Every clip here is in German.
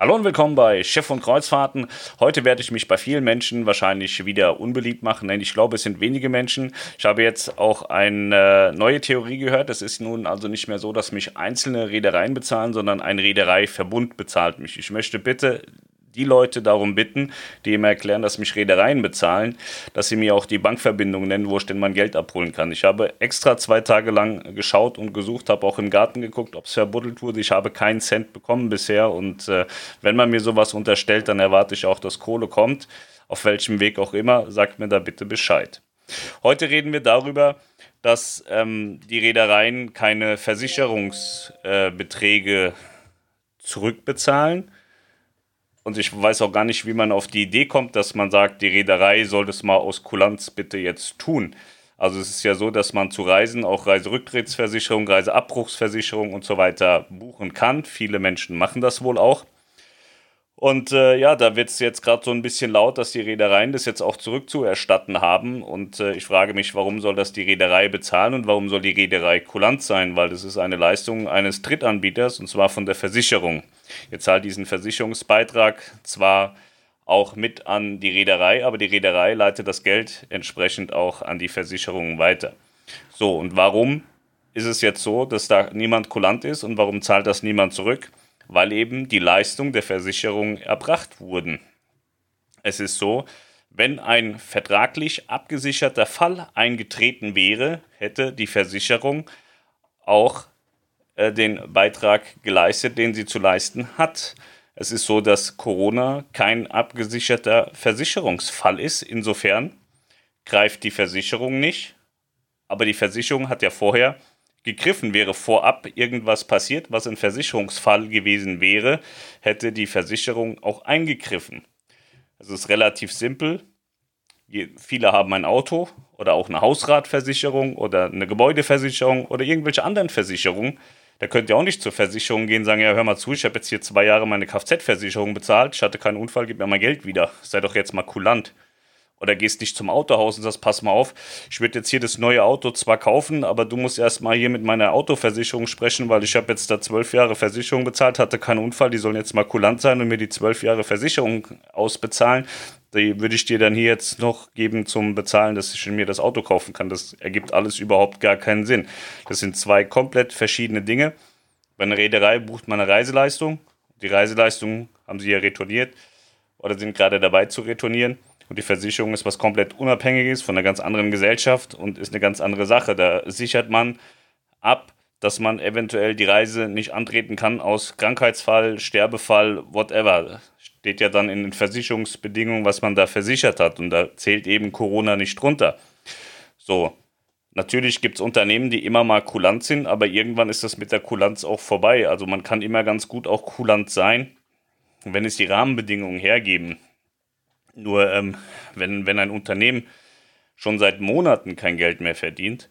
Hallo und willkommen bei Schiff und Kreuzfahrten. Heute werde ich mich bei vielen Menschen wahrscheinlich wieder unbeliebt machen, denn ich glaube, es sind wenige Menschen. Ich habe jetzt auch eine neue Theorie gehört. Es ist nun also nicht mehr so, dass mich einzelne Reedereien bezahlen, sondern ein Reedereiverbund bezahlt mich. Ich möchte bitte die Leute darum bitten, die ihm erklären, dass mich Reedereien bezahlen, dass sie mir auch die Bankverbindung nennen, wo ich denn mein Geld abholen kann. Ich habe extra zwei Tage lang geschaut und gesucht, habe auch im Garten geguckt, ob es verbuddelt wurde. Ich habe keinen Cent bekommen bisher und äh, wenn man mir sowas unterstellt, dann erwarte ich auch, dass Kohle kommt. Auf welchem Weg auch immer, sagt mir da bitte Bescheid. Heute reden wir darüber, dass ähm, die Reedereien keine Versicherungsbeträge äh, zurückbezahlen und ich weiß auch gar nicht, wie man auf die Idee kommt, dass man sagt, die Reederei soll das mal aus Kulanz bitte jetzt tun. Also es ist ja so, dass man zu Reisen auch Reiserücktrittsversicherung, Reiseabbruchsversicherung und so weiter buchen kann. Viele Menschen machen das wohl auch. Und äh, ja, da wird es jetzt gerade so ein bisschen laut, dass die Reedereien das jetzt auch zurückzuerstatten haben. Und äh, ich frage mich, warum soll das die Reederei bezahlen und warum soll die Reederei kulant sein? Weil das ist eine Leistung eines Drittanbieters und zwar von der Versicherung. Ihr zahlt diesen Versicherungsbeitrag zwar auch mit an die Reederei, aber die Reederei leitet das Geld entsprechend auch an die Versicherung weiter. So, und warum ist es jetzt so, dass da niemand kulant ist und warum zahlt das niemand zurück? Weil eben die Leistung der Versicherung erbracht wurden. Es ist so, wenn ein vertraglich abgesicherter Fall eingetreten wäre, hätte die Versicherung auch äh, den Beitrag geleistet, den sie zu leisten hat. Es ist so, dass Corona kein abgesicherter Versicherungsfall ist. Insofern greift die Versicherung nicht. Aber die Versicherung hat ja vorher gegriffen, wäre vorab irgendwas passiert, was ein Versicherungsfall gewesen wäre, hätte die Versicherung auch eingegriffen. Es ist relativ simpel. Viele haben ein Auto oder auch eine Hausratversicherung oder eine Gebäudeversicherung oder irgendwelche anderen Versicherungen. Da könnt ihr auch nicht zur Versicherung gehen und sagen, ja, hör mal zu, ich habe jetzt hier zwei Jahre meine Kfz-Versicherung bezahlt, ich hatte keinen Unfall, gib mir mein Geld wieder. Sei doch jetzt mal kulant oder gehst nicht zum Autohaus und sagst, pass mal auf, ich würde jetzt hier das neue Auto zwar kaufen, aber du musst erstmal hier mit meiner Autoversicherung sprechen, weil ich habe jetzt da zwölf Jahre Versicherung bezahlt, hatte keinen Unfall, die sollen jetzt mal kulant sein und mir die zwölf Jahre Versicherung ausbezahlen. Die würde ich dir dann hier jetzt noch geben zum Bezahlen, dass ich mir das Auto kaufen kann. Das ergibt alles überhaupt gar keinen Sinn. Das sind zwei komplett verschiedene Dinge. Bei einer Reederei bucht man eine Reiseleistung. Die Reiseleistung haben sie ja retourniert oder sind gerade dabei zu retournieren. Und die Versicherung ist was komplett Unabhängiges von einer ganz anderen Gesellschaft und ist eine ganz andere Sache. Da sichert man ab, dass man eventuell die Reise nicht antreten kann aus Krankheitsfall, Sterbefall, whatever. Steht ja dann in den Versicherungsbedingungen, was man da versichert hat. Und da zählt eben Corona nicht drunter. So, Natürlich gibt es Unternehmen, die immer mal kulant sind, aber irgendwann ist das mit der Kulanz auch vorbei. Also man kann immer ganz gut auch kulant sein, wenn es die Rahmenbedingungen hergeben. Nur ähm, wenn, wenn ein Unternehmen schon seit Monaten kein Geld mehr verdient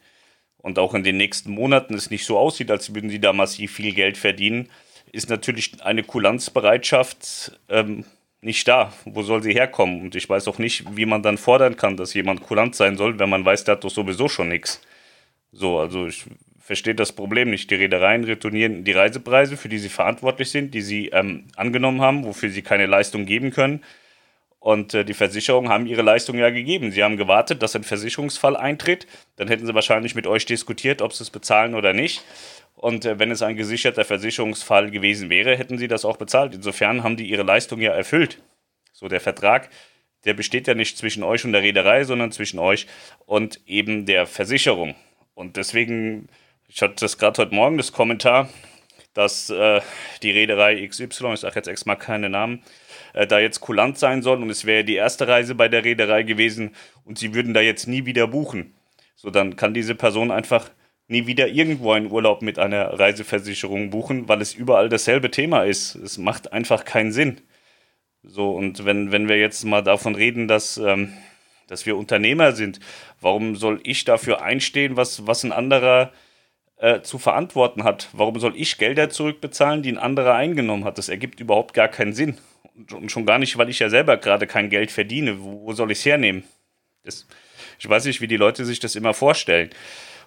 und auch in den nächsten Monaten es nicht so aussieht, als würden sie da massiv viel Geld verdienen, ist natürlich eine Kulanzbereitschaft ähm, nicht da. Wo soll sie herkommen? Und ich weiß auch nicht, wie man dann fordern kann, dass jemand kulant sein soll, wenn man weiß, der hat doch sowieso schon nichts. So, also ich verstehe das Problem nicht. Die Reedereien retournieren die Reisepreise, für die sie verantwortlich sind, die sie ähm, angenommen haben, wofür sie keine Leistung geben können. Und äh, die Versicherungen haben ihre Leistung ja gegeben. Sie haben gewartet, dass ein Versicherungsfall eintritt. Dann hätten sie wahrscheinlich mit euch diskutiert, ob sie es bezahlen oder nicht. Und äh, wenn es ein gesicherter Versicherungsfall gewesen wäre, hätten sie das auch bezahlt. Insofern haben die ihre Leistung ja erfüllt. So der Vertrag, der besteht ja nicht zwischen euch und der Reederei, sondern zwischen euch und eben der Versicherung. Und deswegen, ich hatte das gerade heute Morgen, das Kommentar, dass äh, die Reederei XY, ich sage jetzt extra keine Namen, äh, da jetzt kulant sein soll und es wäre die erste Reise bei der Reederei gewesen und sie würden da jetzt nie wieder buchen. So, dann kann diese Person einfach nie wieder irgendwo einen Urlaub mit einer Reiseversicherung buchen, weil es überall dasselbe Thema ist. Es macht einfach keinen Sinn. So, und wenn, wenn wir jetzt mal davon reden, dass, ähm, dass wir Unternehmer sind, warum soll ich dafür einstehen, was, was ein anderer äh, zu verantworten hat? Warum soll ich Gelder zurückbezahlen, die ein anderer eingenommen hat? Das ergibt überhaupt gar keinen Sinn. Und schon gar nicht, weil ich ja selber gerade kein Geld verdiene. Wo, soll ich es hernehmen? Das, ich weiß nicht, wie die Leute sich das immer vorstellen.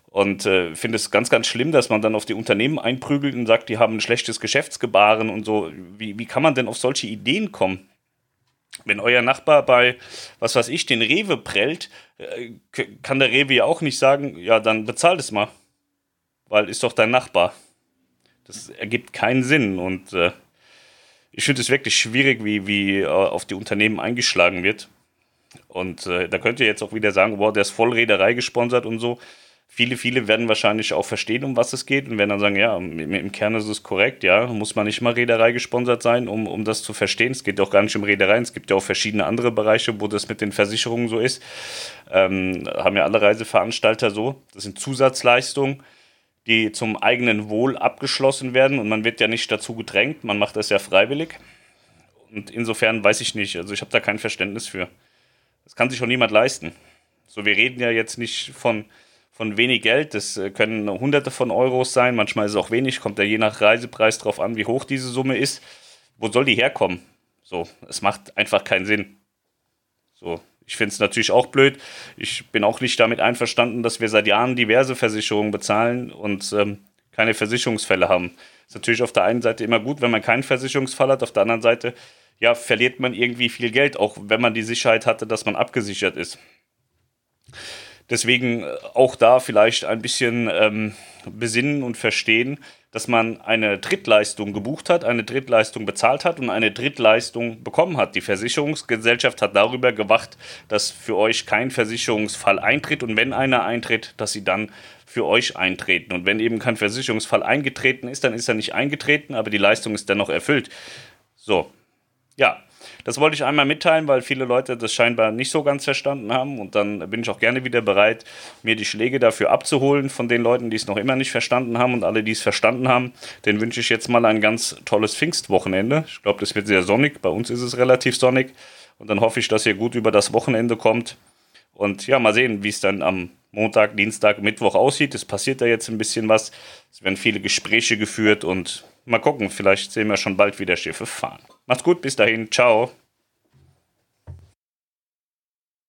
Und äh, finde es ganz, ganz schlimm, dass man dann auf die Unternehmen einprügelt und sagt, die haben ein schlechtes Geschäftsgebaren und so. Wie, wie kann man denn auf solche Ideen kommen? Wenn euer Nachbar bei, was weiß ich, den Rewe prellt, äh, kann der Rewe ja auch nicht sagen, ja, dann bezahl das mal. Weil ist doch dein Nachbar. Das ergibt keinen Sinn und äh, ich finde es wirklich schwierig, wie, wie äh, auf die Unternehmen eingeschlagen wird. Und äh, da könnt ihr jetzt auch wieder sagen, boah, der ist voll Reederei gesponsert und so. Viele, viele werden wahrscheinlich auch verstehen, um was es geht und werden dann sagen, ja, im, Kern ist es korrekt, ja, muss man nicht mal Reederei gesponsert sein, um, um das zu verstehen. Es geht auch gar nicht um Reederei, es gibt ja auch verschiedene andere Bereiche, wo das mit den Versicherungen so ist. Ähm, haben ja alle Reiseveranstalter so. Das sind Zusatzleistungen, die zum eigenen Wohl abgeschlossen werden und man wird ja nicht dazu gedrängt, man macht das ja freiwillig. Und insofern weiß ich nicht, also ich habe da kein Verständnis für. Das kann sich auch niemand leisten. So, wir reden ja jetzt nicht von von wenig Geld. Das äh, können Hunderte von Euros sein, manchmal ist es auch wenig, kommt ja je nach Reisepreis drauf an, wie hoch diese Summe ist. Wo soll die herkommen? So, es macht einfach keinen Sinn. So, ich finde es natürlich auch blöd. Ich bin auch nicht damit einverstanden, dass wir seit Jahren diverse Versicherungen bezahlen und ähm, keine Versicherungsfälle haben. Ist natürlich auf der einen Seite immer gut, wenn man keinen Versicherungsfall hat, auf der anderen Seite ja, verliert man irgendwie viel Geld, auch wenn man die Sicherheit hatte, dass man abgesichert ist. Deswegen äh, auch da vielleicht ein bisschen ähm, besinnen und verstehen, dass man eine Drittleistung gebucht hat, eine Drittleistung bezahlt hat und eine Drittleistung bekommen hat. Die Versicherungsgesellschaft hat darüber gewacht, dass für euch kein Versicherungsfall eintritt und wenn einer eintritt, dass sie dann für euch eintreten. Und wenn eben kein Versicherungsfall eingetreten ist, dann ist er nicht eingetreten, aber die Leistung ist dennoch erfüllt. So, ja, das wollte ich einmal mitteilen, weil viele Leute das scheinbar nicht so ganz verstanden haben. Und dann bin ich auch gerne wieder bereit, mir die Schläge dafür abzuholen von den Leuten, die es noch immer nicht verstanden haben. Und alle, die es verstanden haben, den wünsche ich jetzt mal ein ganz tolles Pfingstwochenende. Ich glaube, das wird sehr sonnig. Bei uns ist es relativ sonnig. Und dann hoffe ich, dass ihr gut über das Wochenende kommt. Und ja, mal sehen, wie es dann am Montag, Dienstag, Mittwoch aussieht. Es passiert da jetzt ein bisschen was. Es werden viele Gespräche geführt und mal gucken, vielleicht sehen wir schon bald wieder Schiffe fahren. Macht's gut, bis dahin, ciao.